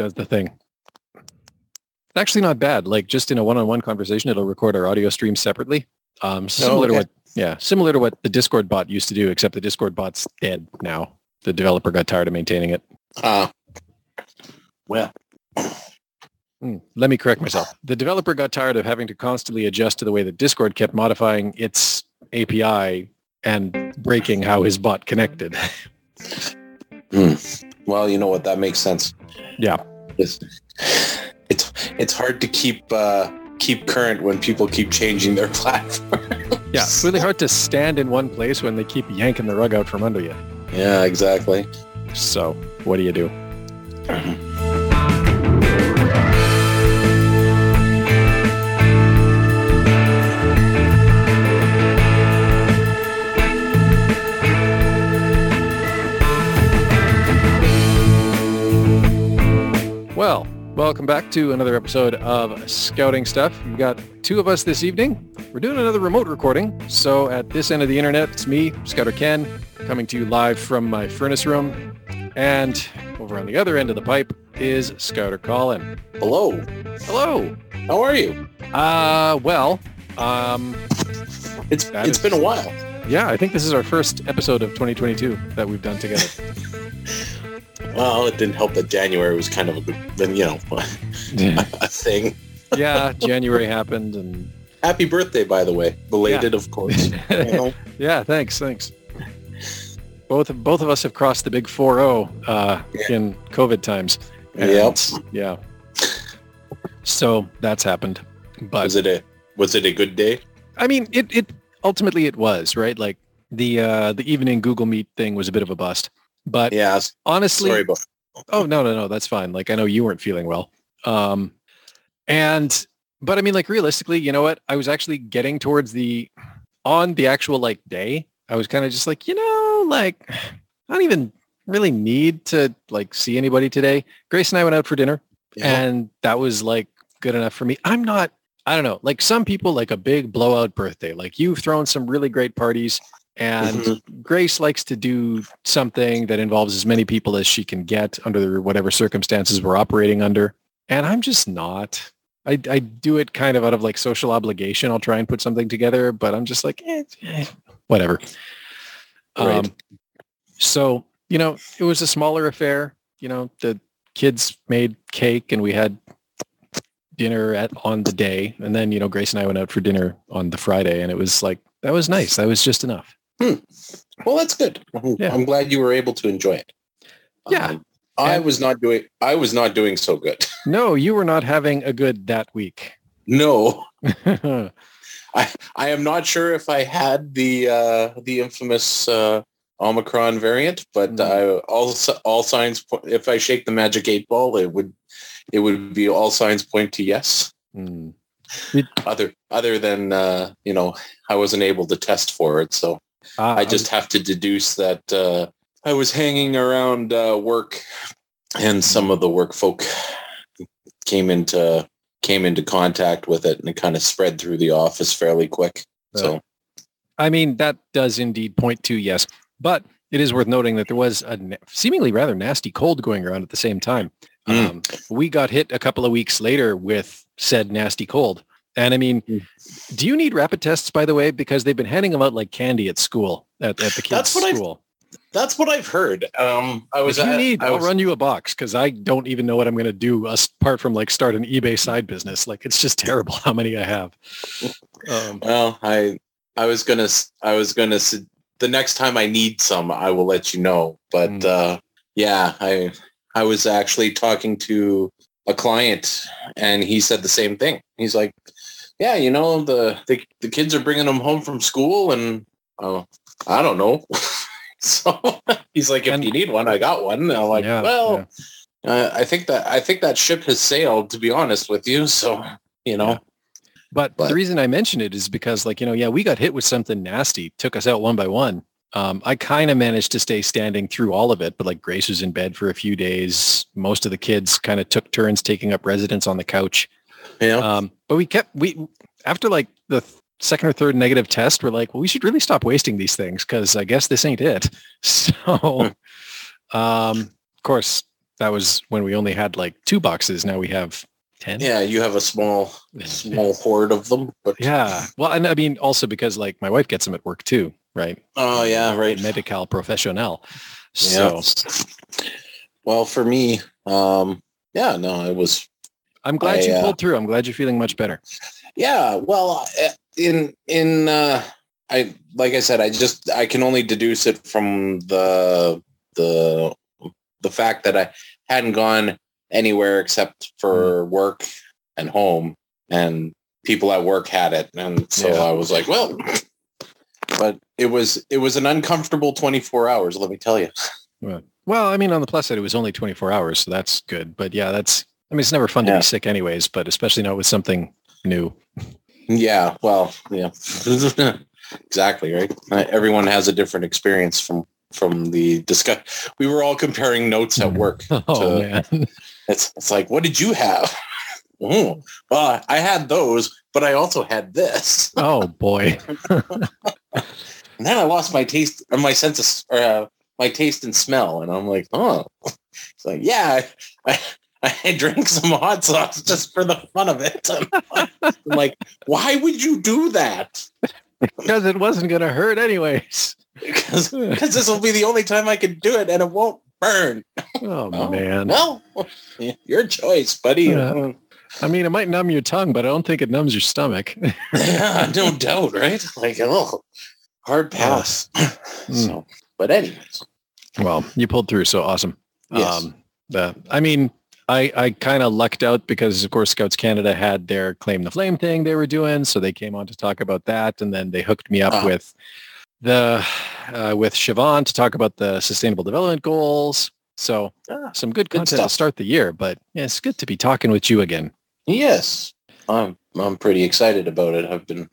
does the thing. It's actually not bad. Like just in a one-on-one conversation, it'll record our audio stream separately. Um, similar to okay. what, yeah, similar to what the Discord bot used to do, except the Discord bot's dead now. The developer got tired of maintaining it. Uh, well, Hmm, Let me correct myself. The developer got tired of having to constantly adjust to the way that Discord kept modifying its API and breaking how his bot connected. well, you know what? That makes sense. yeah. It's it's, it's hard to keep uh, keep current when people keep changing their platform. Yeah. It's really hard to stand in one place when they keep yanking the rug out from under you. yeah, exactly. So what do you do? Well, welcome back to another episode of Scouting Stuff. We've got two of us this evening. We're doing another remote recording. So at this end of the internet, it's me, Scouter Ken, coming to you live from my furnace room. And over on the other end of the pipe is Scouter Colin. Hello. Hello. How are you? Uh, well, um, It's it's is- been a while. yeah, I think this is our first episode of 2022 that we've done together. Well, it didn't help that January was kind of a good, you know, a thing. yeah, January happened and Happy birthday, by the way, belated, of course. You know? yeah, thanks, thanks. Both of, both of us have crossed the big 4-0 uh, Yeah. in COVID times. Yep. Yeah. So that's happened. But Was it a was it a good day? I mean, it, it ultimately it was, right? Like the uh, the evening Google Meet thing was a bit of a bust. But Yeah. honestly, Sorry. Oh no, no, no, that's fine. Like I know you weren't feeling well. Um and but I mean like realistically, you know what? I was actually getting towards the on the actual like day. I was kind of just like, you know, like I don't even really need to like see anybody today. Grace and I went out for dinner know? and that was like good enough for me. I'm not I don't know, like some people like a big blowout birthday. Like you've thrown some really great parties and Mhm. Grace likes to do something that involves as many people as she can get under whatever circumstances we're operating under. And I'm just not. I, I do it kind of out of like social obligation. I'll try and put something together, but I'm just like, eh, eh, whatever. Right. Um, so, you know, it was a smaller affair. You know, the kids made cake and we had dinner at on the day. And then, you know, Grace and I went out for dinner on the Friday and it was like, that was nice. That was just enough. Well, that's good. I'm, Yeah. I'm glad you were able to enjoy it. Yeah. Um, I And- was not doing. I was not doing so good. No, you were not having a good that week. No, I I am not sure if I had the uh, the infamous uh, Omicron variant, but Mm. I, all all signs. If I shake the magic eight ball, it would it would be all signs point to yes. Hmm. Other other than uh, you know, I wasn't able to test for it, so Ah, I just have to deduce that uh, I was hanging around uh, work, and some of the work folk came into came into contact with it, and it kind of spread through the office fairly quick. So I mean, that does indeed point to yes, but it is worth noting that there was a seemingly rather nasty cold going around at the same time. Mm. Um, we got hit a couple of weeks later with said nasty cold. And I mean, Mm. do you need rapid tests, by the way? Because they've been handing them out like candy at school, at, at the kids' That's what I've- school. that's what I've heard. Um, I was if you at- need, I I'll run you a box because I don't even know what I'm going to do apart from like start an eBay side business. Like it's just terrible how many I have. Um, Well, I I was gonna I was gonna the next time I need some, I will let you know. But Mm. uh, yeah, I I was actually talking to a client, and he said the same thing. He's like, "Yeah, you know, the the, the kids are bringing them home from school, and oh, I don't know." so he's like, "If And- you need one, I got one." And I'm like, Yeah, "Well." Uh, I think that I think that ship has sailed. To be honest with you, so you know, Yeah. But, But- the reason I mention it is because like, you know, yeah, we got hit with something nasty, took us out one by one. Um, I kind of managed to stay standing through all of it, but like Grace was in bed for a few days. Most of the kids kind of took turns taking up residence on the couch. Know, Um, but we kept, we, after like the second or third negative test, we're like, well, we should really stop wasting these things because I guess this ain't it. So, um, of course, that was when we only had like two boxes. Now we have ten. Yeah, you have a small small horde of them, but Yeah. Well, and I mean also because like my wife gets them at work too, right? Oh yeah, right. Medical professional. So Well, for me, um, yeah, no, it was I'm glad I, you uh, pulled through. I'm glad you're feeling much better. Yeah, well, uh, in in uh, I like I said, I just I can only deduce it from the the the fact that I hadn't gone anywhere except for work and home, and people at work had it, and so Yeah. I was like, well, but it was it was an uncomfortable 24 hours. Let me tell you. Right. Well, I mean, on the plus side, it was only 24 hours, so that's good. But yeah, that's, I mean, it's never fun to be sick anyways, but especially not with something new. Yeah, well, yeah, exactly right. Uh, Everyone has a different experience from from the discuss. We were all comparing notes at work. Oh, to- man. It's it's like, what did you have? Oh, well, I had those, but I also had this, Oh, boy. and then I lost my taste or my sense of or, uh, my taste and smell, and I'm like, oh, it's like, yeah, I, I, drank some hot sauce just for the fun of it. I'm like, why would you do that? Because it wasn't going to hurt anyways. because this will be the only time I can do it, and it won't burn. Oh, Oh, man. Well, your choice, buddy. Yeah. I mean, it might numb your tongue, but I don't think it numbs your stomach. yeah, no doubt, right? Like, oh, hard pass. so, but anyways, well, you pulled through, so awesome. Yes. Um, the, I mean, I, I kind of lucked out because, of course, Scouts Canada had their Claim the Flame thing they were doing, so they came on to talk about that, and then they hooked me up Ah. with the uh, with Siobhan to talk about the Sustainable Development Goals. So Ah, some good good content to start the year, but yeah, it's good to be talking with you again. yes, I'm I'm pretty excited about it. I've been,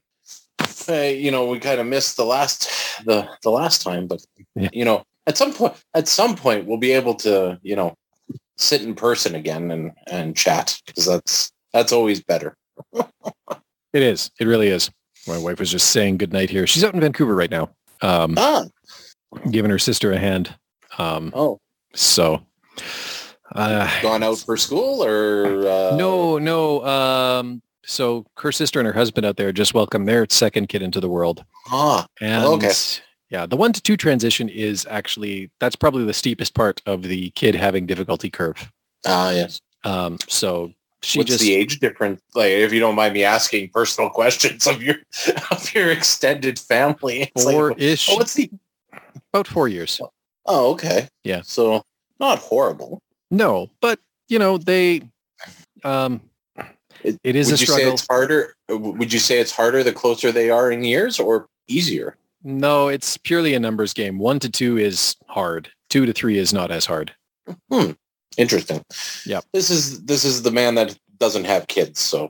uh, you know, we kind of missed the last the the last time, but Yeah. you know, at some point, at some point, we'll be able to, you know, sit in person again and and chat because that's that's always better. It is. It really is. My wife was just saying good night here. She's out in Vancouver right now, um, Ah, giving her sister a hand. Um, oh, so, uh, gone out for school or uh, no, no. Um, so her sister and her husband out there just welcomed their second kid into the world. Ah, And okay. Yeah, the one to two transition is actually, that's probably the steepest part of the kid having difficulty curve. ah, yes. Um, so she What's just, the age difference? Like, if you don't mind me asking personal questions of your of your extended family, it's like, four-ish, oh, what's the? about four years. Oh, okay. Yeah. So not horrible. No, but you know, they, um, It- it is Would a you say struggle. it's harder? Would you say it's harder the closer they are in years, or easier? No, it's purely a numbers game. One to two is hard. Two to three is not as hard. Interesting. Yeah. This is this is the man that doesn't have kids, so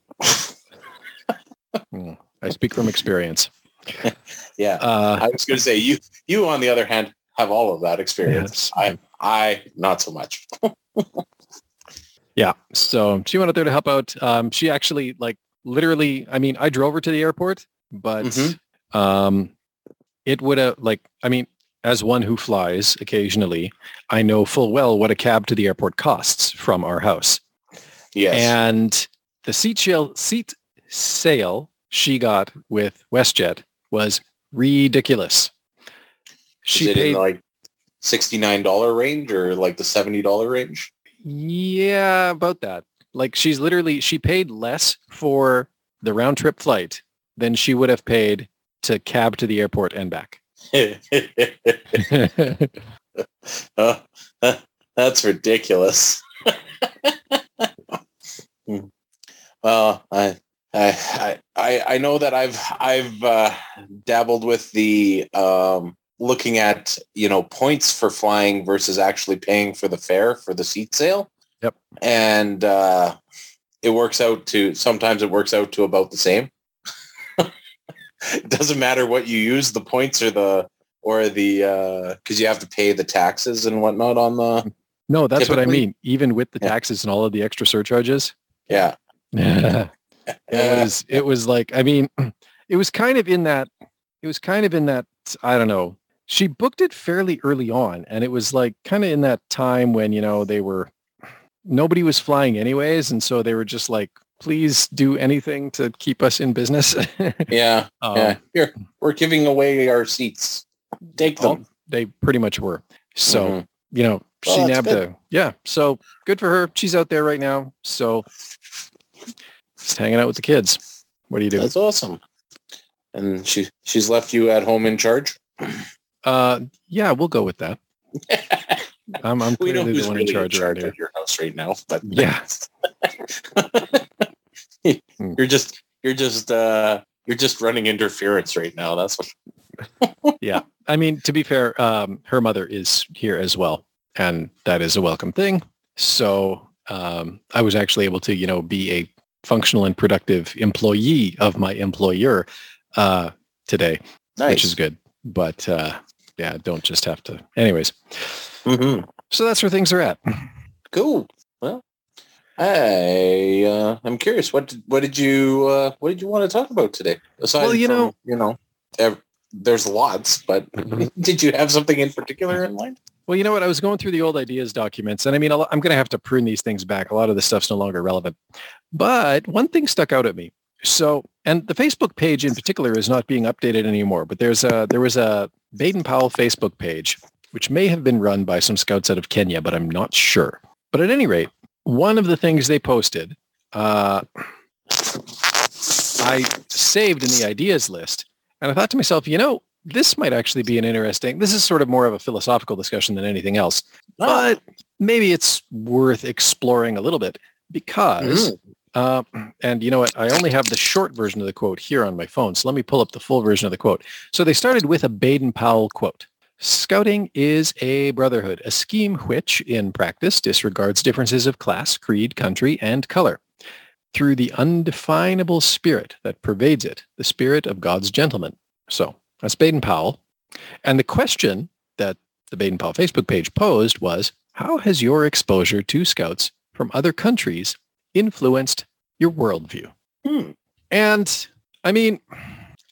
I speak from experience. yeah. Uh, I was going to say you you on the other hand have all of that experience. Yes. I I not so much. yeah. So she went out there to help out. Um, she actually like literally, I mean, I drove her to the airport, but Mhm. um, it would have like, I mean, as one who flies occasionally, I know full well what a cab to the airport costs from our house. Yes. And the seat sale, seat sale she got with WestJet was ridiculous. She is it paid, in like sixty nine dollar range or like the seventy dollar range? yeah, about that. Like she's literally, she paid less for the round trip flight than she would have paid to cab to the airport and back. That's ridiculous. Hmm. well, I, I, I, I know that I've, I've uh, dabbled with the um, looking at you know points for flying versus actually paying for the fare for the seat sale. Yep. And uh, it works out to sometimes it works out to about the same. It doesn't matter what you use, the points or the or the uh because you have to pay the taxes and whatnot on the no, that's what I mean. Even with the taxes and all of the extra surcharges. Yeah. yeah. it was it was like i mean it was kind of in that it was kind of in that i don't know she booked it fairly early on and it was like kind of in that time when you know they were nobody was flying anyways, and so they were just like, please do anything to keep us in business. Yeah. Um, yeah. Here, we're giving away our seats. Take oh, them. they pretty much were. So Mhm. you know, Well, she nabbed good. a yeah. So good for her. She's out there right now. So just hanging out with the kids. What do you do? That's awesome. And she she's left you at home in charge. Uh, yeah, we'll go with that. I'm, I'm clearly the one really in charge, around here. of your house right now, but Yeah. you're just you're just uh you're just running interference right now. That's what yeah, I mean, to be fair, um, her mother is here as well, and that is a welcome thing. So um, I was actually able to, you know, be a functional and productive employee of my employer uh, today, nice. which is good. But uh, yeah, don't just have to. Anyways, hmm so that's where things are at. Cool. Well, I uh, I'm curious. What did, what did you uh, what did you want to talk about today? Aside Well, you from, know- you know, ev- there's lots, but did you have something in particular in mind? Well, you know what? I was going through the old ideas documents, and I mean, I'm going to have to prune these things back. A lot of this stuff's no longer relevant. But one thing stuck out at me. So, and the Facebook page in particular is not being updated anymore. But there's a there was a Baden Powell Facebook page, which may have been run by some scouts out of Kenya, but I'm not sure. But at any rate, one of the things they posted, uh, I saved in the ideas list, and I thought to myself, you know, this might actually be an interesting. This is sort of more of a philosophical discussion than anything else, but maybe it's worth exploring a little bit because. Uh, and you know what? I only have the short version of the quote here on my phone. So let me pull up the full version of the quote. So they started with a Baden Powell quote. Scouting is a brotherhood, a scheme which, in practice, disregards differences of class, creed, country, and color. Through the undefinable spirit that pervades it, the spirit of God's gentleman. So that's Baden Powell. And the question that the Baden Powell Facebook page posed was, how has your exposure to scouts from other countries influenced your worldview? Hmm. And I mean,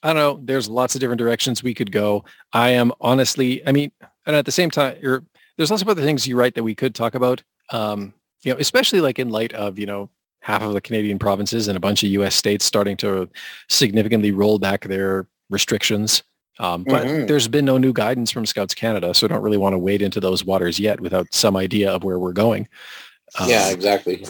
I don't know, there's lots of different directions we could go. I am honestly, I mean, and at the same time, you're, there's lots of other things you write that we could talk about. Um, you know, especially like in light of, you know, half of the Canadian provinces and a bunch of US states starting to significantly roll back their restrictions. Um, but Mhm. there's been no new guidance from Scouts Canada, so I don't really want to wade into those waters yet without some idea of where we're going. Um, yeah, exactly.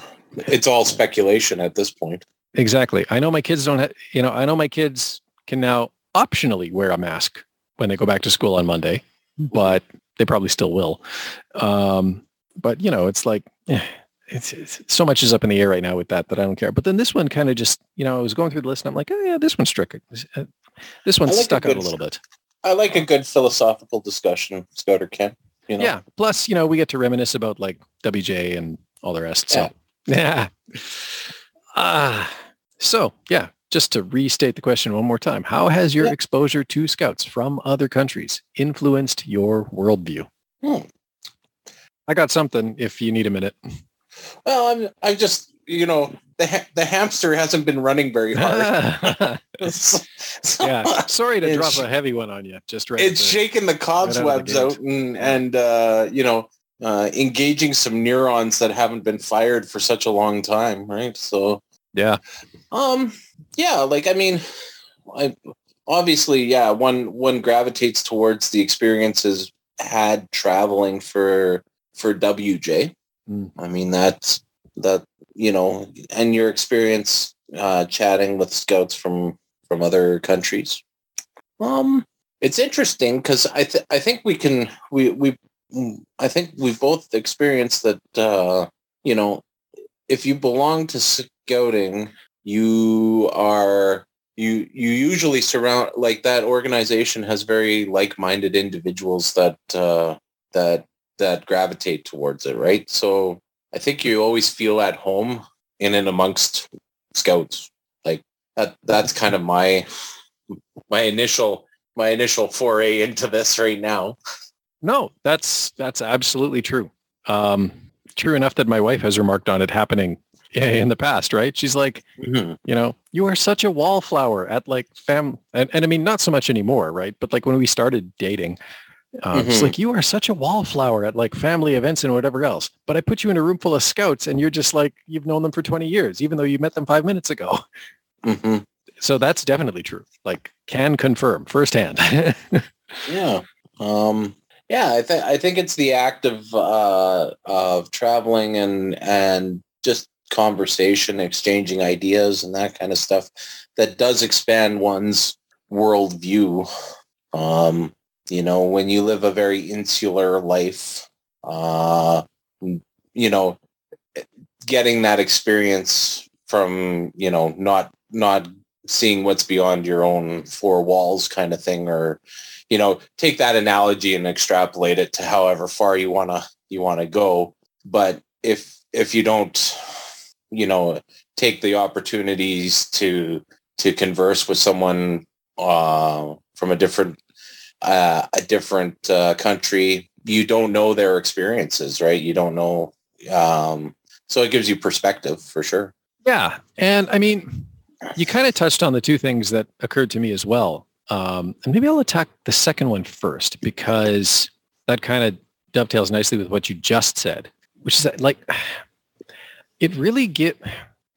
It's all speculation at this point. Exactly. I know my kids don't have, you know, I know my kids can now optionally wear a mask when they go back to school on Monday, but they probably still will. Um, but you know, it's like, eh, it's, it's so much is up in the air right now with that, that I don't care. But then this one kind of just, you know, I was going through the list and I'm like, oh yeah, this one struck. uh, This one I like a stuck out a little bit. I like a good philosophical discussion, Scouter Ken. You know? Yeah. Plus, you know, we get to reminisce about like WJ and all the rest. So yeah. Ah. so yeah, just to restate the question one more time. How has your Yeah. exposure to scouts from other countries influenced your worldview? Hmm. I got something if you need a minute. Well, I'm. I just you know the ha- the hamster hasn't been running very hard. So- yeah. Sorry to drop a heavy one on you. Just right. it's the- shaking the cobwebs gate. out and and uh, you know uh, engaging some neurons that haven't been fired for such a long time, right? So yeah. um yeah, like I mean, I, obviously yeah, one one gravitates towards the experiences had traveling for for WJ. Mm. I mean that's that you know, and your experience uh, chatting with scouts from from other countries. Um, it's interesting because I th- I think we can we we I think we've both experienced that uh, you know if you belong to scouting, you are you you usually surround like that organization has very like-minded individuals that uh, that that gravitate towards it, right? So I think you always feel at home in and amongst scouts. Like that that's kind of my my initial my initial foray into this right now. No, that's that's absolutely true. Um, true enough that my wife has remarked on it happening in the past, right? She's like, you know, you are such a wallflower at like fam, and, and I mean, not so much anymore, right? But like when we started dating, Uh, It's Mhm. like you are such a wallflower at like family events and whatever else. But I put you in a room full of scouts and you're just like you've known them for 20 years, even though you met them five minutes ago. hmm So that's definitely true. Like can confirm firsthand. Yeah. Um, yeah, I think I think it's the act of uh, of traveling and and just conversation, exchanging ideas, and that kind of stuff that does expand one's worldview. Um, you know, when you live a very insular life, uh, you know, getting that experience from you know not not seeing what's beyond your own four walls kind of thing or you know take that analogy and extrapolate it to however far you want to you want to go but if if you don't you know take the opportunities to to converse with someone uh, from a different uh, a different uh, country you don't know their experiences right you don't know um, so it gives you perspective for sure Yeah. And I mean, you kind of touched on the two things that occurred to me as well. Um, and maybe I'll attack the second one first because that kind of dovetails nicely with what you just said, which is that like, it really get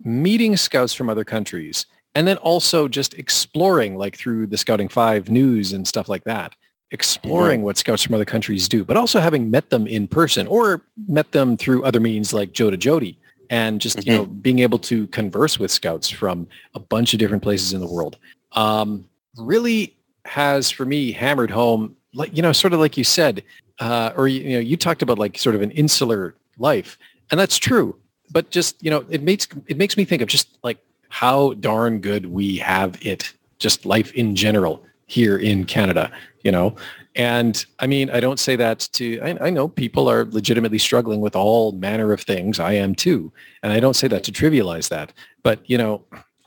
meeting scouts from other countries and then also just exploring like through the Scouting 5 news and stuff like that, exploring what scouts from other countries do, but also having met them in person or met them through other means like JOTA-JOTI and just you know being able to converse with scouts from a bunch of different places in the world um, really has for me hammered home like you know sort of like you said uh, or you know you talked about like sort of an insular life and that's true but just you know it makes it makes me think of just like how darn good we have it just life in general here in Canada you know and I mean, I don't say that to, I, I know people are legitimately struggling with all manner of things. I am too. And I don't say that to trivialize that. But, you know,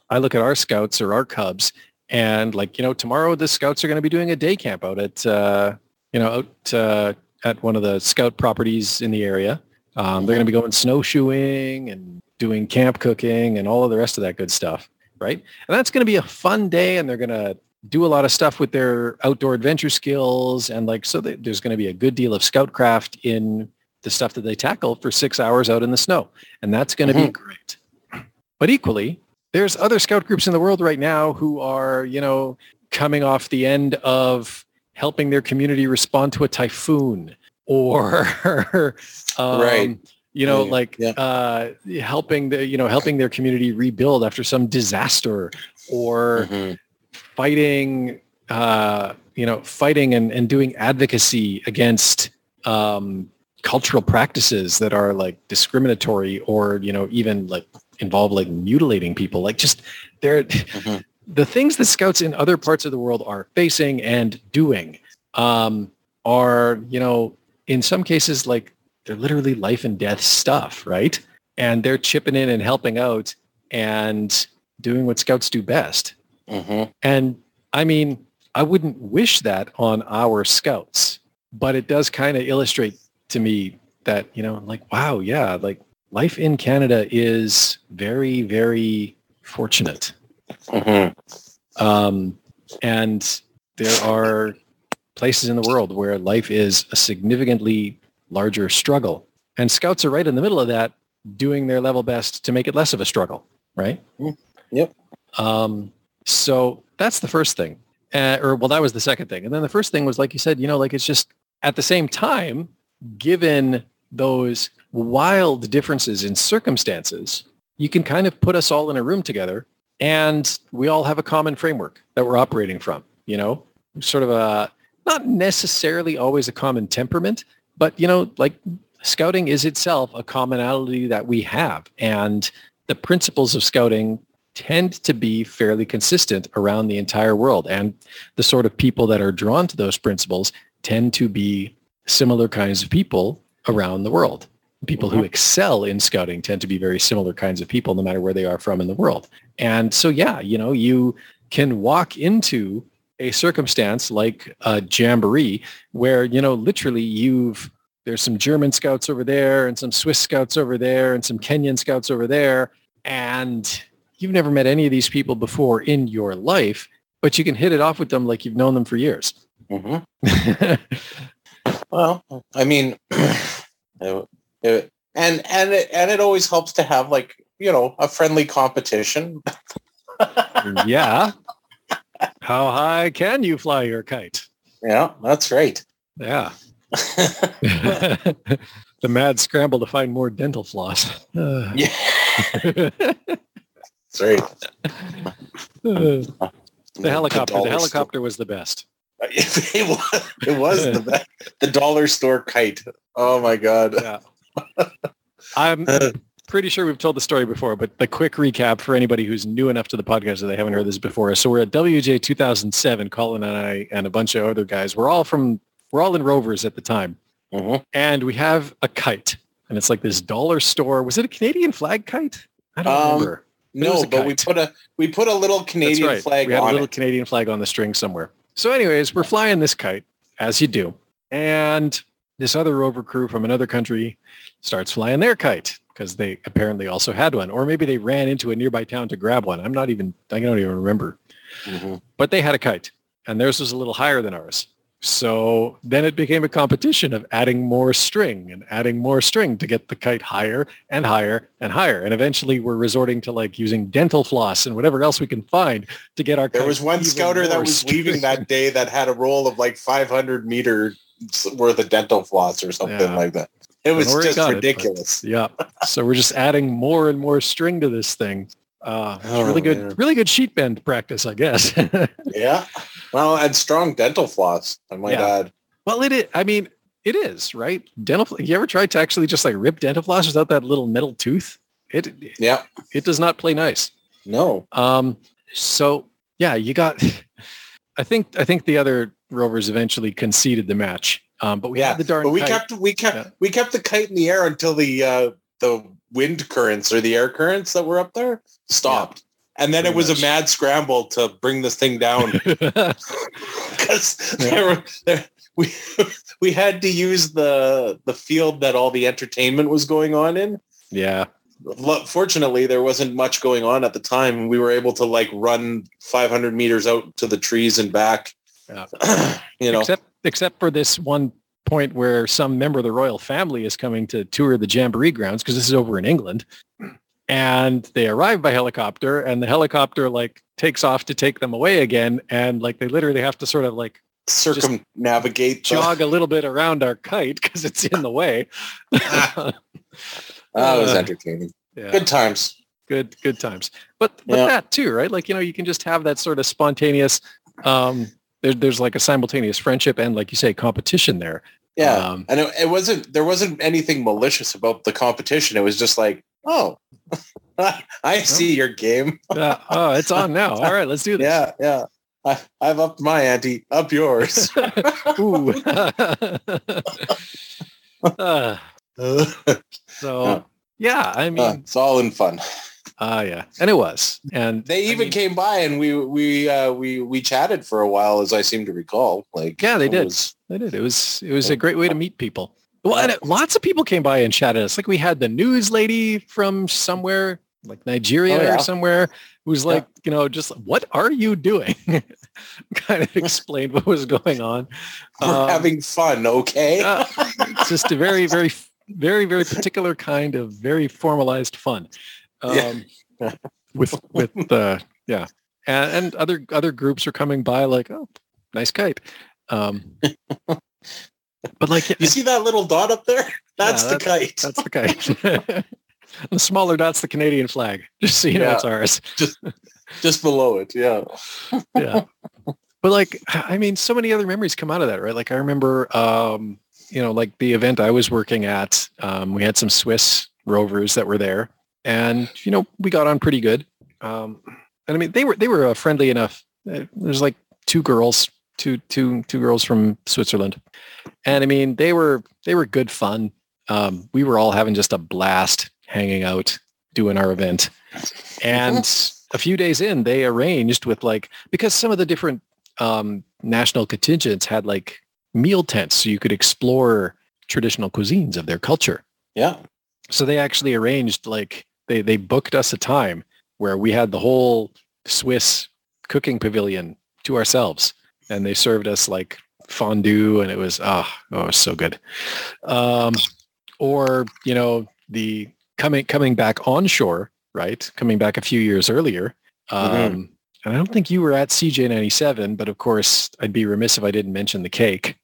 I look at our scouts or our cubs and like, you know, tomorrow the scouts are going to be doing a day camp out at, uh, you know, out uh, at one of the scout properties in the area. Um, they're going to be going snowshoeing and doing camp cooking and all of the rest of that good stuff. Right. And that's going to be a fun day and they're going to do a lot of stuff with their outdoor adventure skills and like so there's going to be a good deal of scoutcraft in the stuff that they tackle for six hours out in the snow and that's going to be great but equally there's other scout groups in the world right now who are you know coming off the end of helping their community respond to a typhoon or um, Right. you know Yeah, like yeah. uh, helping the you know helping their community rebuild after some disaster or Mhm. fighting, uh, you know, fighting and, and doing advocacy against um, cultural practices that are like discriminatory or, you know, even like involve like mutilating people. Like just they're Mhm. the things that scouts in other parts of the world are facing and doing um, are, you know, in some cases like they're literally life and death stuff, right? And they're chipping in and helping out and doing what scouts do best. Mhm. And I mean, I wouldn't wish that on our scouts, but it does kind of illustrate to me that, you know, like, wow, yeah, like life in Canada is very, very fortunate. Mhm. Um, and there are places in the world where life is a significantly larger struggle. And scouts are right in the middle of that, doing their level best to make it less of a struggle, right? Mm, yep. Um, so that's the first thing. Uh, or well, that was the second thing. And then the first thing was, like you said, you know, like it's just at the same time, given those wild differences in circumstances, you can kind of put us all in a room together and we all have a common framework that we're operating from, you know, sort of a, not necessarily always a common temperament, but, you know, like scouting is itself a commonality that we have. And the principles of scouting tend to be fairly consistent around the entire world. And the sort of people that are drawn to those principles tend to be similar kinds of people around the world. People who mm-hmm. excel in scouting tend to be very similar kinds of people, no matter where they are from in the world. And so, yeah, you know, you can walk into a circumstance like a jamboree where, you know, literally you've, there's some German scouts over there and some Swiss scouts over there and some Kenyan scouts over there. And you've never met any of these people before in your life, but you can hit it off with them like you've known them for years. Mhm. Well, I mean, it, it, and and it, and it always helps to have like you know a friendly competition. yeah. How high can you fly your kite? Yeah, that's right. Yeah. the mad scramble to find more dental floss. Uh, yeah, that's right. the helicopter. The dollar helicopter was the best. it was, it was the best. the dollar store kite. Oh my god. Yeah. I'm pretty sure we've told the story before, but the quick recap for anybody who's new enough to the podcast that they haven't heard this before. So we're at WJ 2007. Colin and I and a bunch of other guys. We're all from we're all in Rovers at the time, Mhm. and we have a kite, and it's like this dollar store. Was it a Canadian flag kite? I don't Um, remember. was No, but we put a we put a little Canadian right. flag we had a little it. Canadian flag on the string somewhere. So anyways, we're flying this kite as you do. And this other rover crew from another country starts flying their kite because they apparently also had one. Or maybe they ran into a nearby town to grab one. I'm not even, I don't even remember. Mhm. But they had a kite and theirs was a little higher than ours. So then it became a competition of adding more string and adding more string to get the kite higher and higher and higher. And eventually we're resorting to like using dental floss and whatever else we can find to get our kite. There was one scouter that was string. leaving that day that had a roll of like 500 meters worth of dental floss or something Yeah. like that. It was just got it, ridiculous. Yeah. So we're just adding more and more string to this thing. Uh, Oh, really good, man. really good sheet bend practice, I guess. yeah. Well, and strong dental floss, I might Yeah. add. well, it is. I mean, it is, right? Dental. You ever tried to actually just like rip dental floss without that little metal tooth? It Yeah. it does not play nice. No. Um, so yeah, you got. I think I think the other rovers eventually conceded the match. Um, but we yeah. had the darn. but we kite. kept we kept Yeah. we kept the kite in the air until the uh the wind currents or the air currents that were up there stopped. And then it was much. a mad scramble to bring this thing down because there were there, we we had to use the the field that all the entertainment was going on in. yeah. Fortunately, there wasn't much going on at the time. We were able to like run 500 meters out to the trees and back. Yeah. you know, except except for this one point where some member of the royal family is coming to tour the jamboree grounds because this is over in England, and they arrive by helicopter, and the helicopter like takes off to take them away again, and like they literally have to sort of like circumnavigate. the- jog a little bit around our kite because it's in the way. That was Uh, entertaining. yeah, Good times. good good times. But but Yeah. that too, right? Like you know, you can just have that sort of spontaneous. Um, there, there's like a simultaneous friendship and, like you say, competition there. Yeah. Um, and it, it wasn't there wasn't anything malicious about the competition. It was just like, oh, I see your game. Yeah. Oh, it's on now. All right, let's do this. Yeah, yeah. I, I've upped my ante, up yours. Ooh. Uh, so Yeah. I Uh, mean, it's all in fun. Ah, yeah, and it was, and They I even mean, came by and we we uh, we we chatted for a while, as I seem to recall. Like, Yeah, they did. was- They did. It was it was a great way to meet people. Well, and it, lots of people came by and chatted us. Like we had the news lady from somewhere, like Nigeria Oh, yeah. or somewhere, who's was Yeah. like, you know, just what are you doing? kind of explained what was going on. we're Um, having fun, okay? uh, just a very, very, very, very particular kind of very formalized fun. Um, Yeah. with with uh, yeah, and, and other other groups are coming by like, oh, nice kite. Um, but like you see that little dot up there? That's Yeah, the kite. that's the kite. the smaller dot's the Canadian flag. Just so you know, Yeah. it's ours. Just below it. Yeah. yeah. But like, I mean, so many other memories come out of that, right? Like I remember, um, you know, like the event I was working at, um, we had some Swiss rovers that were there and, you know, we got on pretty good. Um, and I mean, they were, they were uh, friendly enough. Uh, There's like two girls, two, two, two girls from Switzerland. And I mean, they were, they were good fun. Um, we were all having just a blast hanging out, doing our event. And a few days in, they arranged with like, because some of the different um, national contingents had like meal tents so you could explore traditional cuisines of their culture. Yeah. So they actually arranged like they they booked us a time where we had the whole Swiss cooking pavilion to ourselves, and they served us like fondue, and it was oh, oh, it was so good. Um, or you know the coming coming back onshore, right? Coming back a few years earlier. Um, mm-hmm. And I don't think you were at CJ97, but of course, I'd be remiss if I didn't mention the cake.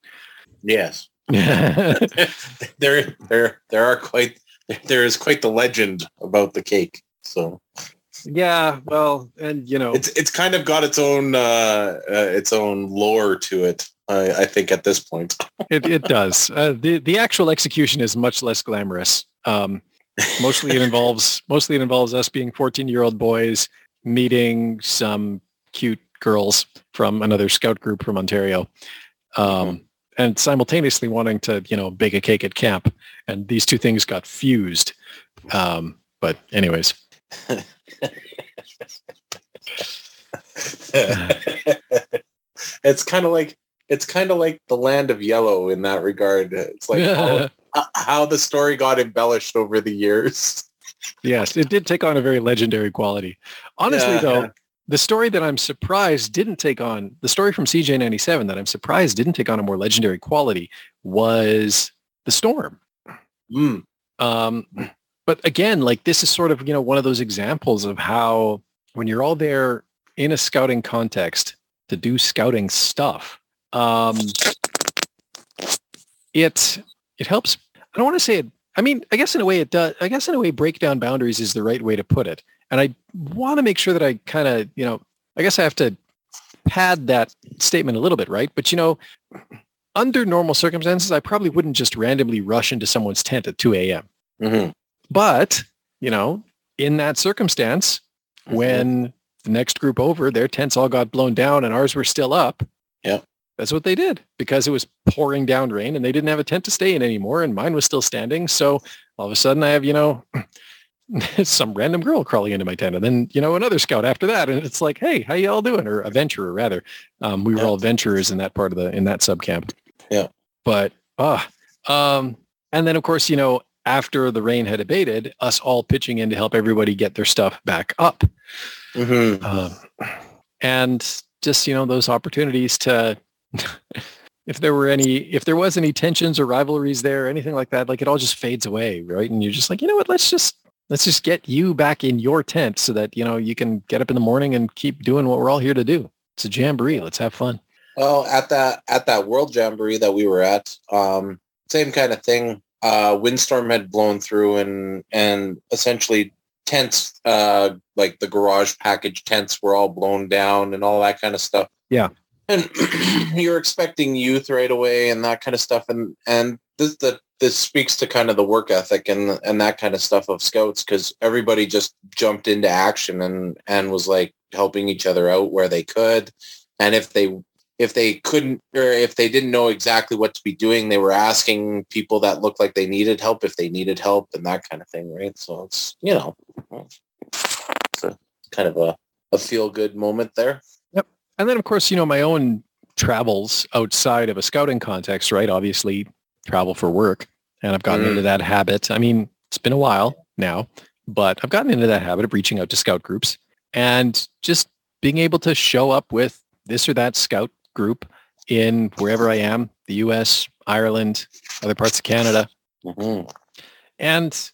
Yes. there, there, there are quite, there is quite the legend about the cake. So yeah, well, and you know, it's it's kind of got its own uh, uh its own lore to it. I, I think at this point, it it does. Uh, the the actual execution is much less glamorous. Um, mostly it involves mostly it involves us being 14 year old boys meeting some cute girls from another scout group from Ontario. Um, mm-hmm. And simultaneously wanting to, you know, bake a cake at camp. And these two things got fused. Um, but anyways. it's kind of like it's kind of like the land of yellow in that regard. It's like how, how the story got embellished over the years. yes, it did take on a very legendary quality. Honestly, yeah, though. The story that I'm surprised didn't take on the story from CJ97 that I'm surprised didn't take on a more legendary quality was the storm. Mm. Um, but again, like this is sort of you know one of those examples of how when you're all there in a scouting context to do scouting stuff, um, it it helps. I don't want to say it I mean, I guess in a way it does. I guess in a way, break down boundaries is the right way to put it. And I want to make sure that I kind of, you know, I guess I have to pad that statement a little bit, right? But you know, under normal circumstances, I probably wouldn't just randomly rush into someone's tent at 2 a.m. Mm-hmm. But you know, in that circumstance, mm-hmm. when the next group over, their tents all got blown down and ours were still up. Yeah. That's what they did because it was pouring down rain and they didn't have a tent to stay in anymore and mine was still standing. So all of a sudden I have, you know, some random girl crawling into my tent and then, you know, another scout after that. And it's like, hey, how you all doing? Or a venturer rather. Um, we were yeah. all venturers in that part of the, in that sub camp. Yeah. But, ah, uh, um, and then of course, you know, after the rain had abated, us all pitching in to help everybody get their stuff back up. Mm-hmm. Um, and just, you know, those opportunities to, if there were any, if there was any tensions or rivalries there, or anything like that, like it all just fades away, right? And you're just like, you know what? Let's just let's just get you back in your tent so that you know you can get up in the morning and keep doing what we're all here to do. It's a jamboree. Let's have fun. Well, at that at that world jamboree that we were at, um, same kind of thing. Uh, windstorm had blown through and and essentially tents, uh, like the garage package tents, were all blown down and all that kind of stuff. Yeah and you're expecting youth right away and that kind of stuff and and this that this speaks to kind of the work ethic and and that kind of stuff of scouts because everybody just jumped into action and and was like helping each other out where they could. And if they if they couldn't or if they didn't know exactly what to be doing they were asking people that looked like they needed help if they needed help and that kind of thing right? So it's you know it's a kind of a, a feel good moment there. Yep. And then, of course, you know, my own travels outside of a scouting context, right? Obviously, travel for work. And I've gotten mm. into that habit. I mean, it's been a while now, but I've gotten into that habit of reaching out to scout groups and just being able to show up with this or that scout group in wherever I am, the US, Ireland, other parts of Canada. Mm-hmm. And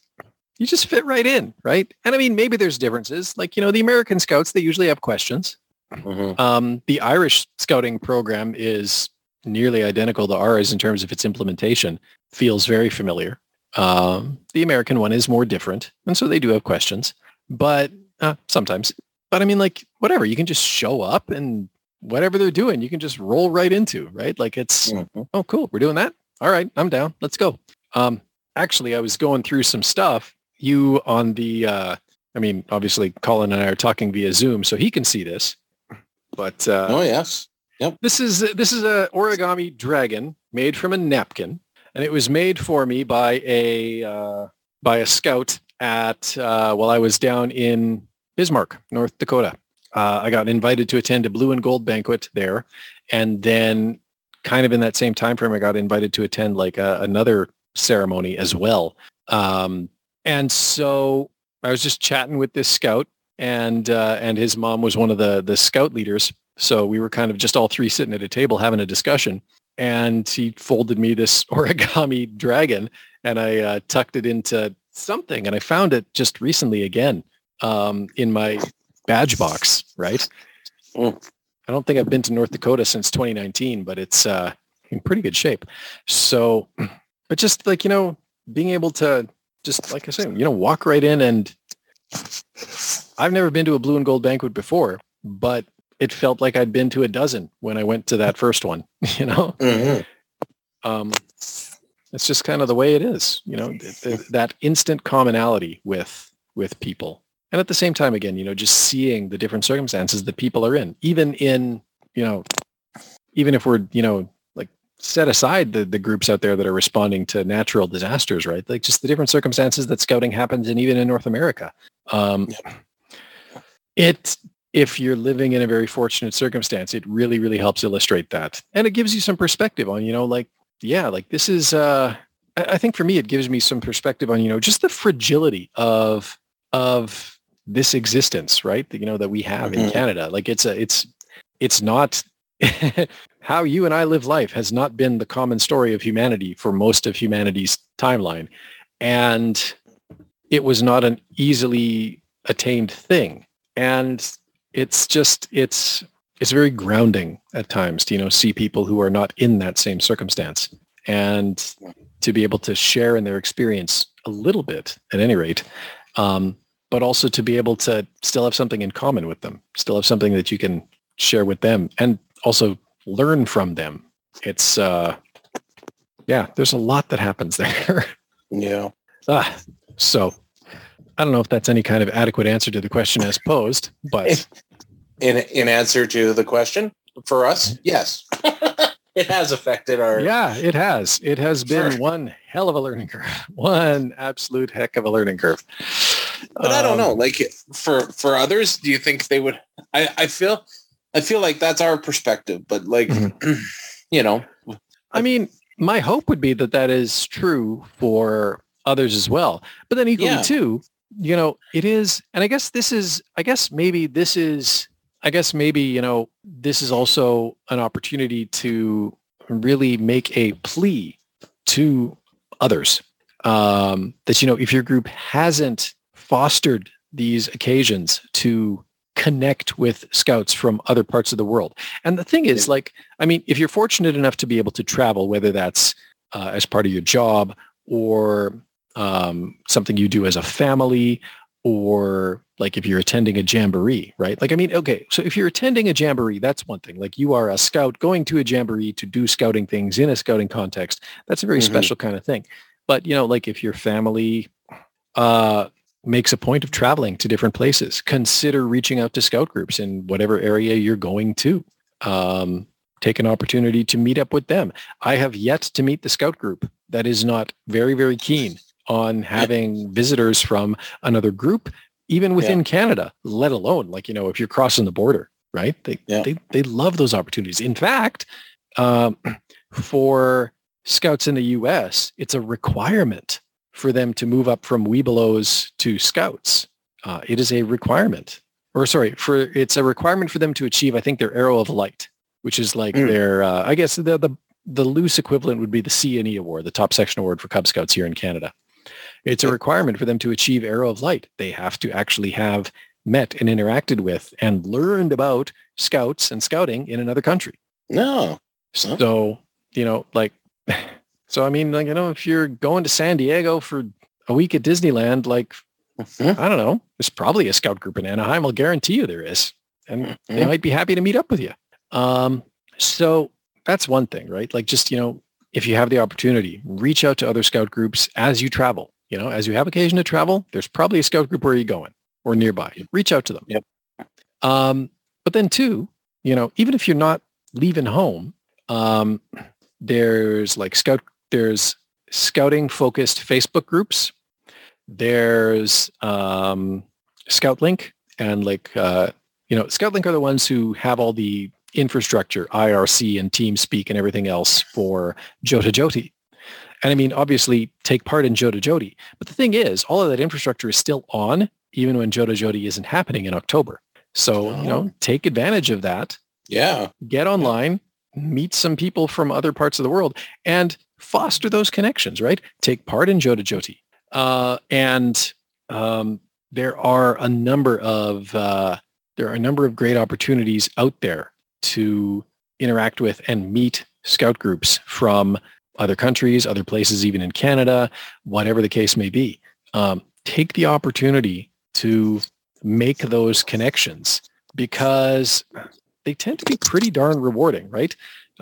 you just fit right in, right? And I mean, maybe there's differences. Like, you know, the American scouts, they usually have questions. Mm-hmm. Um, the Irish scouting program is nearly identical to ours in terms of its implementation. Feels very familiar. Um, the American one is more different, and so they do have questions, but uh, sometimes. But I mean, like whatever, you can just show up and whatever they're doing, you can just roll right into, right? Like it's mm-hmm. oh, cool, we're doing that. All right, I'm down. Let's go. Um, actually, I was going through some stuff. You on the, uh, I mean, obviously, Colin and I are talking via Zoom, so he can see this. But uh, oh yes, yep. This is this is a origami dragon made from a napkin, and it was made for me by a uh, by a scout at uh, while I was down in Bismarck, North Dakota. Uh, I got invited to attend a blue and gold banquet there, and then kind of in that same time frame, I got invited to attend like a, another ceremony as well. Um, and so I was just chatting with this scout and uh, and his mom was one of the the scout leaders. So we were kind of just all three sitting at a table having a discussion. and he folded me this origami dragon and I uh, tucked it into something and I found it just recently again um, in my badge box, right? Mm. I don't think I've been to North Dakota since 2019, but it's uh, in pretty good shape. So, but just like, you know, being able to just, like I say, you know, walk right in and I've never been to a blue and gold banquet before, but it felt like I'd been to a dozen when I went to that first one, you know? Mhm. um, it's just kind of the way it is, you know, th- th- that instant commonality with with people, and at the same time, again, you know, just seeing the different circumstances that people are in, even in, you know, even if we're, you know, like set aside the the groups out there that are responding to natural disasters, right? Like just the different circumstances that scouting happens in, even in North America. Um, It if you're living in a very fortunate circumstance, it really, really helps illustrate that. And it gives you some perspective on, you know, like, yeah, like this is, uh, I, think for me, it gives me some perspective on, you know, just the fragility of, of this existence, right? That, you know, that we have in Mhm. Canada. Like it's a, it's, it's not how you and I live life has not been the common story of humanity for most of humanity's timeline. And it was not an easily attained thing. And it's just it's it's very grounding at times to you know see people who are not in that same circumstance and to be able to share in their experience a little bit at any rate um, but also to be able to still have something in common with them still have something that you can share with them and also learn from them it's uh yeah there's a lot that happens there Yeah. ah, so i don't know if that's any kind of adequate answer to the question as posed but In in answer to the question for us, yes, it has affected our. Yeah, it has. It has been Sure. one hell of a learning curve. One absolute heck of a learning curve. But I don't Um, know. Like for for others, do you think they would? I I feel I feel like that's our perspective. But like, Mm-hmm. you know, I mean, my hope would be that that is true for others as well. But then equally Yeah. too, you know, it is, and I guess this is, I guess maybe this is, I guess maybe, you know, this is also an opportunity to really make a plea to others um, that, you know, if your group hasn't fostered these occasions to connect with scouts from other parts of the world. And the thing is like, I mean, if you're fortunate enough to be able to travel, whether that's uh, as part of your job or um, something you do as a family, or like if you're attending a jamboree, right? Like, I mean, okay, so if you're attending a jamboree, that's one thing. Like you are a scout going to a jamboree to do scouting things in a scouting context. That's a very Mhm. special kind of thing. But, you know, like if your family uh, makes a point of traveling to different places, consider reaching out to scout groups in whatever area you're going to. Um, take an opportunity to meet up with them. I have yet to meet the scout group that is not very, very keen on having visitors from another group, even within Canada, let alone like, you know, if you're crossing the border, right? They, Yeah. they, they love those opportunities. In fact, um, for scouts in the U.S., it's a requirement for them to move up from Webelos to scouts. Uh, it is a requirement, or sorry, for it's a requirement for them to achieve, I think, their Arrow of Light, which is like Mm. their, uh, I guess the, the the loose equivalent would be the Seeonee award, the top section award for Cub Scouts here in Canada. It's a requirement for them to achieve Arrow of Light. They have to actually have met and interacted with and learned about scouts and scouting in another country. no. Huh? So, you know, like, so I mean, like, you know, if you're going to San Diego for a week at Disneyland, like, Mhm. I don't know, there's probably a scout group in Anaheim. I'll guarantee you there is. And they Mhm. might be happy to meet up with you. Um, so that's one thing, right? Like just, you know, if you have the opportunity, reach out to other scout groups as you travel. You know, as you have occasion to travel, there's probably a scout group where you're going or nearby. Reach out to them. Yep. Um, but then too, you know, even if you're not leaving home, um, there's like scout, there's scouting focused Facebook groups. There's um, ScoutLink and like, uh, you know, ScoutLink are the ones who have all the infrastructure, IRC and TeamSpeak and everything else for JOTA-JOTI. And I mean, obviously take part in JOTA-JOTI. But the thing is, all of that infrastructure is still on even when JOTA-JOTI isn't happening in October. So, you know, take advantage of that Yeah. get online, meet some people from other parts of the world and foster those connections, right? Take part in JOTA-JOTI. Uh, and um, there are a number of uh, there are a number of great opportunities out there to interact with and meet scout groups from other countries, other places, even in Canada, whatever the case may be. Um, take the opportunity to make those connections because they tend to be pretty darn rewarding, right?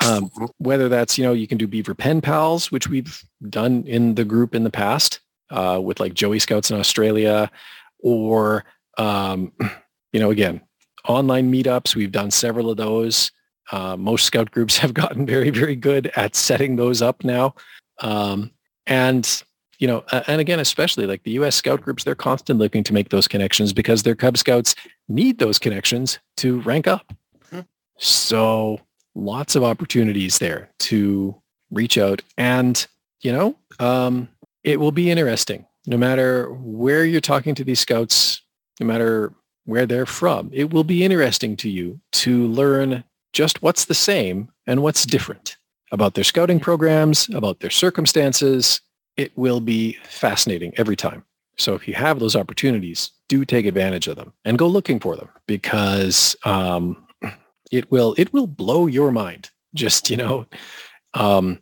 Um, whether that's, you know, you can do Beaver Pen Pals, which we've done in the group in the past uh, with like Joey Scouts in Australia, or, um, you know, again, online meetups. We've done several of those. Uh, most scout groups have gotten very, very good at setting those up now. Um, and you know, and again, especially like the U.S. Scout groups, they're constantly looking to make those connections because their Cub Scouts need those connections to rank up. Mm-hmm. So lots of opportunities there to reach out, and you know, um, it will be interesting. No matter where you're talking to these scouts, no matter where they're from, it will be interesting to you to learn just what's the same and what's different about their scouting programs, about their circumstances, it will be fascinating every time. So if you have those opportunities, do take advantage of them and go looking for them because um, it will it will blow your mind. Just you know, um,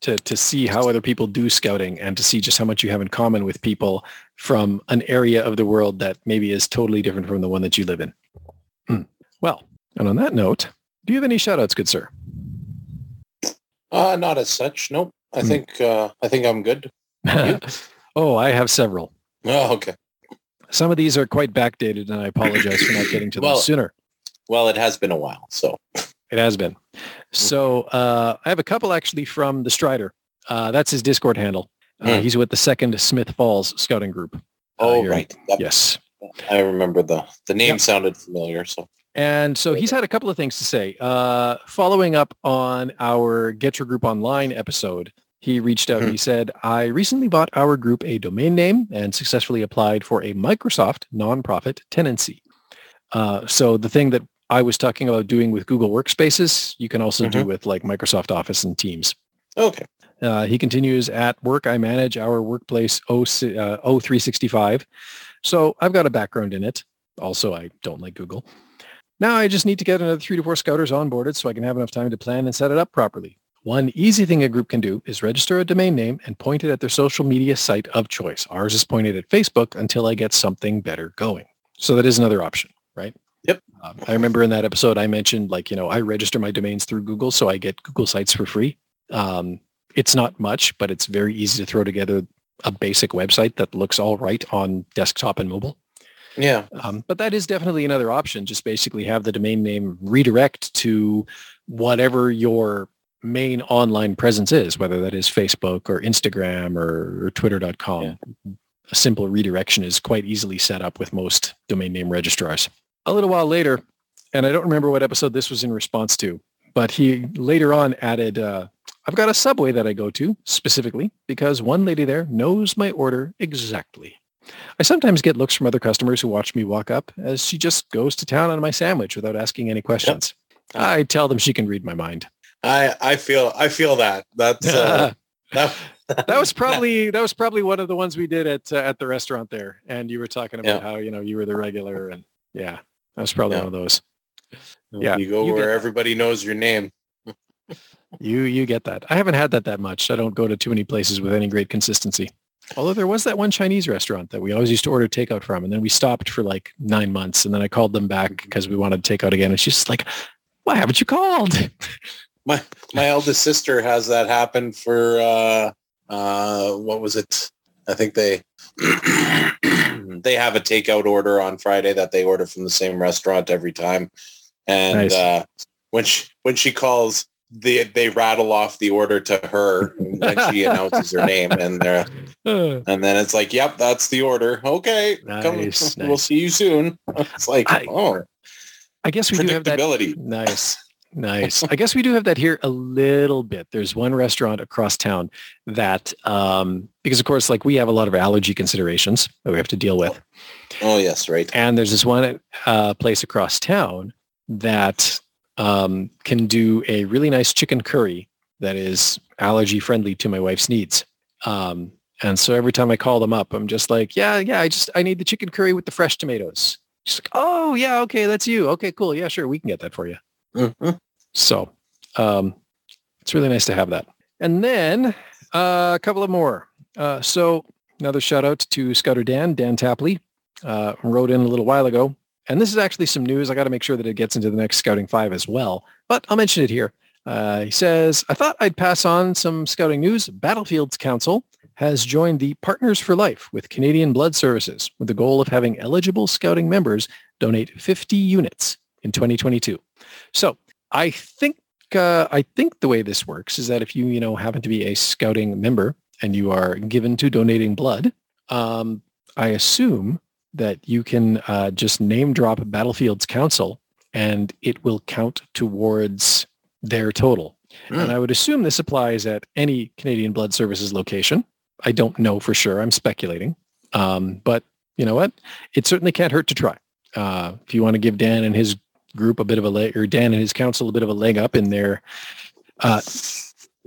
to to see how other people do scouting and to see just how much you have in common with people from an area of the world that maybe is totally different from the one that you live in. Hmm. Well, and on that note, do you have any shout outs, good sir? Uh, not as such. Nope. I hmm. think uh, I think I'm good. oh, I have several. Oh, okay. Some of these are quite backdated, and I apologize for not getting to them sooner. Well, it has been a while, so it has been. So uh, I have a couple actually from the Strider. Uh, that's his Discord handle. Mm. He's with the Second Smiths Falls Scouting Group. Uh, oh, right. Yep. Yes. I remember the the name yep. sounded familiar. So and so he's had a couple of things to say. Uh, following up on our Get Your Group Online episode, he reached out and he said, I recently bought our group a domain name and successfully applied for a Microsoft nonprofit tenancy. Uh, so the thing that I was talking about doing with Google Workspaces, you can also mm-hmm. do with like Microsoft Office and Teams. Okay. Uh, he continues at work. I manage our workplace o, uh, O365. So I've got a background in it. Also, I don't like Google. Now I just need to get another three to four scouters onboarded so I can have enough time to plan and set it up properly. One easy thing a group can do is register a domain name and point it at their social media site of choice. Ours is pointed at Facebook until I get something better going. So that is another option, right? Yep. Um, I remember in that episode I mentioned like, you know, I register my domains through Google so I get Google Sites for free. Um, it's not much, but it's very easy to throw together a basic website that looks all right on desktop and mobile. Yeah. Um, but that is definitely another option. Just basically have the domain name redirect to whatever your main online presence is, whether that is Facebook or Instagram or, or twitter.com. Yeah. A simple redirection is quite easily set up with most domain name registrars. A little while later, and I don't remember what episode this was in response to, but he later on added, uh, I've got a subway that I go to specifically because one lady there knows my order exactly. I sometimes get looks from other customers who watch me walk up as she just goes to town on my sandwich without asking any questions. Yep. I tell them she can read my mind. I I feel I feel that. That's uh, that, that was probably that was probably one of the ones we did at uh, at the restaurant there, and you were talking about yeah. how you know you were the regular, and yeah, that was probably yeah. one of those. Yeah, you go you where everybody knows your name. you you get that. I haven't had that that much. I don't go to too many places with any great consistency. Although there was that one Chinese restaurant that we always used to order takeout from, and then we stopped for like nine months, and then I called them back because we wanted takeout again, and she's just like, "Why haven't you called?" My my eldest sister has that happen for uh, uh, what was it? I think they they have a takeout order on Friday that they order from the same restaurant every time, and nice. uh, when she when she calls, they they rattle off the order to her when she announces her name and they're and then it's like yep that's the order. Okay nice, come nice. we'll see you soon. It's like I, oh i guess we do have that nice nice. I guess we do have that here a little bit. There's one restaurant across town that um because of course like we have a lot of allergy considerations that we have to deal with. Oh, oh yes right. And there's this one uh place across town that um, can do a really nice chicken curry that is allergy friendly to my wife's needs. Um, and so every time I call them up, I'm just like, yeah, yeah, I just, I need the chicken curry with the fresh tomatoes. She's like, oh yeah, okay, that's you. Okay, cool. Yeah, sure. We can get that for you. Mm-hmm. So um, it's really nice to have that. And then uh, a couple of more. Uh, so another shout out to Scouter Dan, Dan Tapley, uh, wrote in a little while ago. And this is actually some news. I got to make sure that it gets into the next Scouting 5 as well. But I'll mention it here. Uh, he says, I thought I'd pass on some scouting news. Battlefields Council has joined the Partners for Life with Canadian Blood Services with the goal of having eligible scouting members donate 50 units in 2022. So I think uh, I think the way this works is that if you you know happen to be a scouting member and you are given to donating blood, um, I assume that you can uh, just name drop Battlefields Council and it will count towards their total. Mm. And I would assume this applies at any Canadian Blood Services location. I don't know for sure. I'm speculating. Um, but you know what? It certainly can't hurt to try. Uh, if you want to give Dan and his group a bit of a leg, or Dan and his council a bit of a leg up in their uh,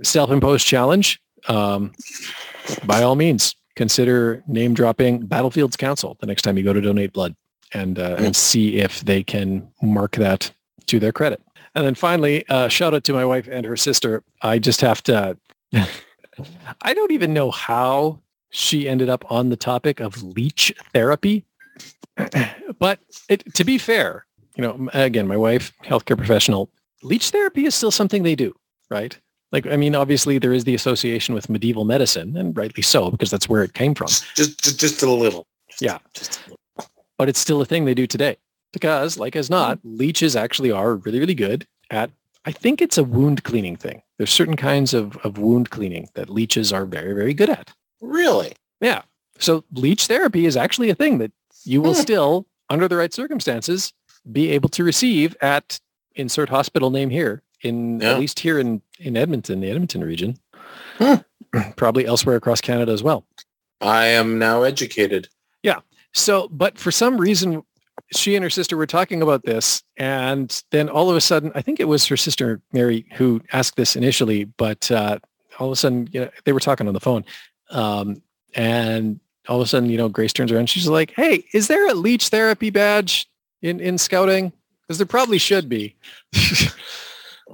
self-imposed challenge, um, by all means, consider name dropping Battlefields Council the next time you go to donate blood and uh, and see if they can mark that to their credit. And then finally, uh, shout out to my wife and her sister. I just have to. I don't even know how she ended up on the topic of leech therapy. but it, to be fair, you know, again, my wife, healthcare professional, leech therapy is still something they do, right? Like, I mean, obviously there is the association with medieval medicine, and rightly so, because that's where it came from. Just, just, just a little. Yeah. Just a little. But it's still a thing they do today. Because, like as not, leeches actually are really, really good at, I think it's a wound cleaning thing. There's certain kinds of, of wound cleaning that leeches are very, very good at. Really? Yeah. So leech therapy is actually a thing that you will Hmm. still, under the right circumstances, be able to receive at insert hospital name here in Yeah. at least here in, in Edmonton, the Edmonton region. Hmm. Probably elsewhere across Canada as well. I am now educated. Yeah. So, but for some reason, she and her sister were talking about this, and then all of a sudden, I think it was her sister Mary who asked this initially, but uh, all of a sudden, you know, they were talking on the phone, um, and all of a sudden, you know, Grace turns around, she's like, "Hey, is there a leech therapy badge in in scouting? Because there probably should be."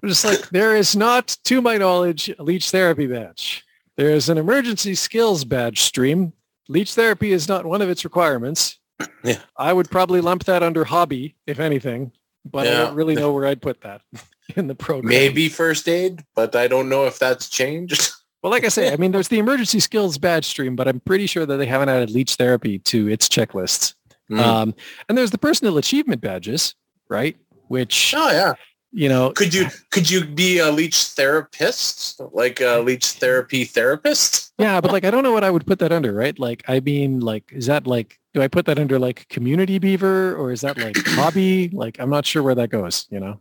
I'm just like, there is not, to my knowledge, a leech therapy badge. There is an emergency skills badge stream Leech therapy is not one of its requirements. Yeah. I would probably lump that under hobby, if anything, but I don't really know where I'd put that in the program. Maybe first aid, but I don't know if that's changed. Well, like I say, I mean, there's the emergency skills badge stream, but I'm pretty sure that they haven't added leech therapy to its checklists. Mm. Um, and there's the personal achievement badges, right? Which, oh yeah. You know, Could you could you be a leech therapist, like a leech therapy therapist? yeah, but like, I don't know what I would put that under, right? Like, I mean, like, is that like, do I put that under like community beaver or is that like hobby? Like, I'm not sure where that goes, you know?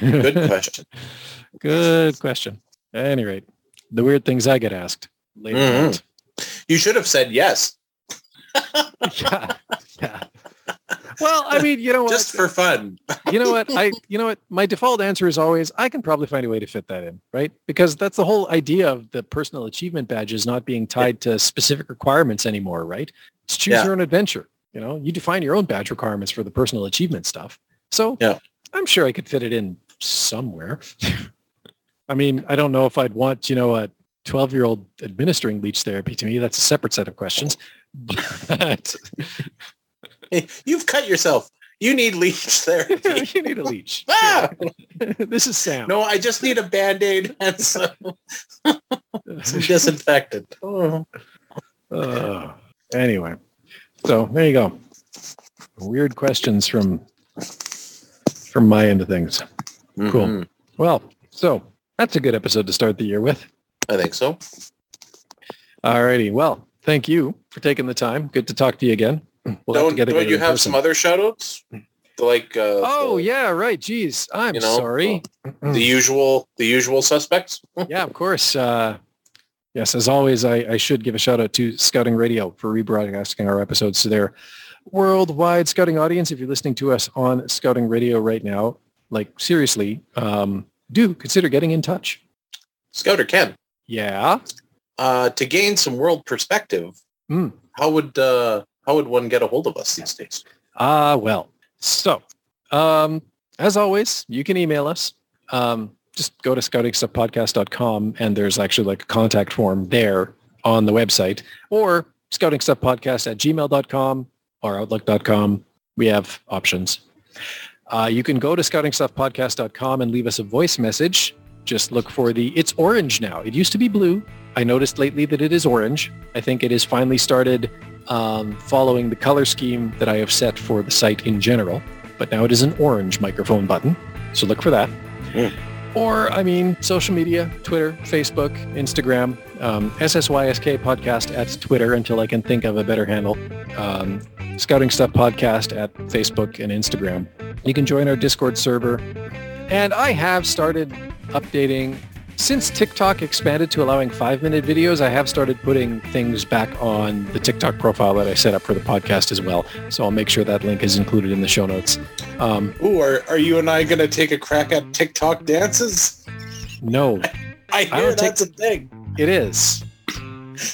Good question. Good question. At any rate, the weird things I get asked later. Mhm. You should have said yes, yeah. Yeah. Well, I mean, you know what? just for fun. you know what? I you know what? My default answer is always I can probably find a way to fit that in, right? Because that's the whole idea of the personal achievement badges not being tied to specific requirements anymore, right? It's choose Yeah. your own adventure. You know, you define your own badge requirements for the personal achievement stuff. So Yeah. I'm sure I could fit it in somewhere. I mean, I don't know if I'd want, you know, a 12 year old administering leech therapy to me. That's a separate set of questions. But You've cut yourself. You need leech therapy. you need a leech. Ah! this is Sam. No, I just need a band-aid and some, some disinfectant. Oh. Uh, anyway, so there you go. Weird questions from from my end of things. Cool. Mhm. Well, so that's a good episode to start the year with. I think so. Alrighty. Well, thank you for taking the time. Good to talk to you again. We'll have to don't get don't you have person. some other shout-outs? Like uh, Oh the, yeah, right. Geez, I'm you know, sorry. the usual the usual suspects. yeah, of course. Uh, yes, as always, I, I should give a shout out to Scouting Radio for rebroadcasting our episodes to their worldwide scouting audience. If you're listening to us on Scouting Radio right now, like seriously, um, do consider getting in touch. Scouter Ken, Yeah. uh, to gain some world perspective, Mm. how would uh, how would one get a hold of us these days? Ah, well. So, um, as always, you can email us. Um, just go to scoutingstuffpodcast.com and there's actually like a contact form there on the website or scoutingstuffpodcast at gmail.com or outlook.com. We have options. Uh, you can go to scoutingstuffpodcast.com and leave us a voice message. Just look for the, it's orange now. It used to be blue. I noticed lately that it is orange. I think it has finally started um, following the color scheme that I have set for the site in general. But now it is an orange microphone button. So look for that. Mm. Or, I mean, social media, Twitter, Facebook, Instagram, um, SSYSK podcast at Twitter until I can think of a better handle. Um, Scouting Stuff Podcast at Facebook and Instagram. You can join our Discord server. And I have started updating since TikTok expanded to allowing five-minute videos, I have started putting things back on the TikTok profile that I set up for the podcast as well. So I'll make sure that link is included in the show notes. Um, Ooh, are, are you and I going to take a crack at TikTok dances? no, I I hear don't that's a thing. it is.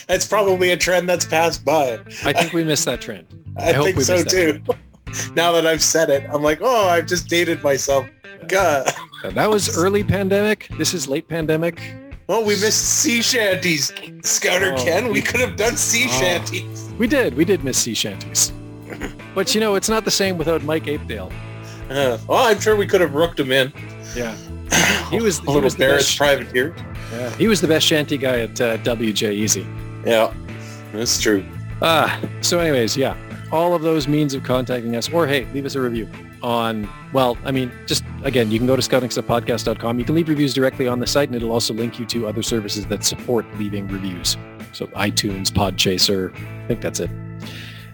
That's probably a trend that's passed by. I think we missed that trend. I, I hope think we so too. now that I've said it, I'm like, oh, I've just dated myself. God. That was early pandemic. This is late pandemic. Oh, we missed sea shanties. Scouter Oh. Ken, we could have done sea Oh. shanties. We did. We did miss sea shanties. But you know, it's not the same without Mike Apedale. Uh, well, I'm sure we could have rooked him in. Yeah. He was- a he little was the Barrett's best. privateer. Yeah. He was the best shanty guy at uh, WJ Easy. Yeah, that's true. Ah, so anyways, yeah, all of those means of contacting us, or hey, leave us a review on, well, I mean, just again, you can go to scoutingstuffpodcast.com. You can leave reviews directly on the site, and it'll also link you to other services that support leaving reviews. So iTunes, Podchaser, I think that's it.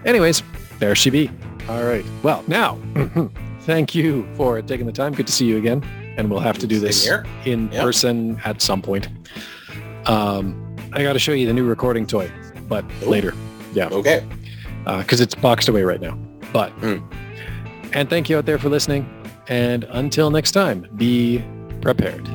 Anyways, there she be. All right. Well, now, thank you for taking the time. Good to see you again. And we'll have to do this in Yep. person at some point. Um, I got to show you the new recording toy, but Oh. later. Yeah Okay. because it's boxed away right now. But Hmm. And thank you out there for listening. And until next time, be prepared.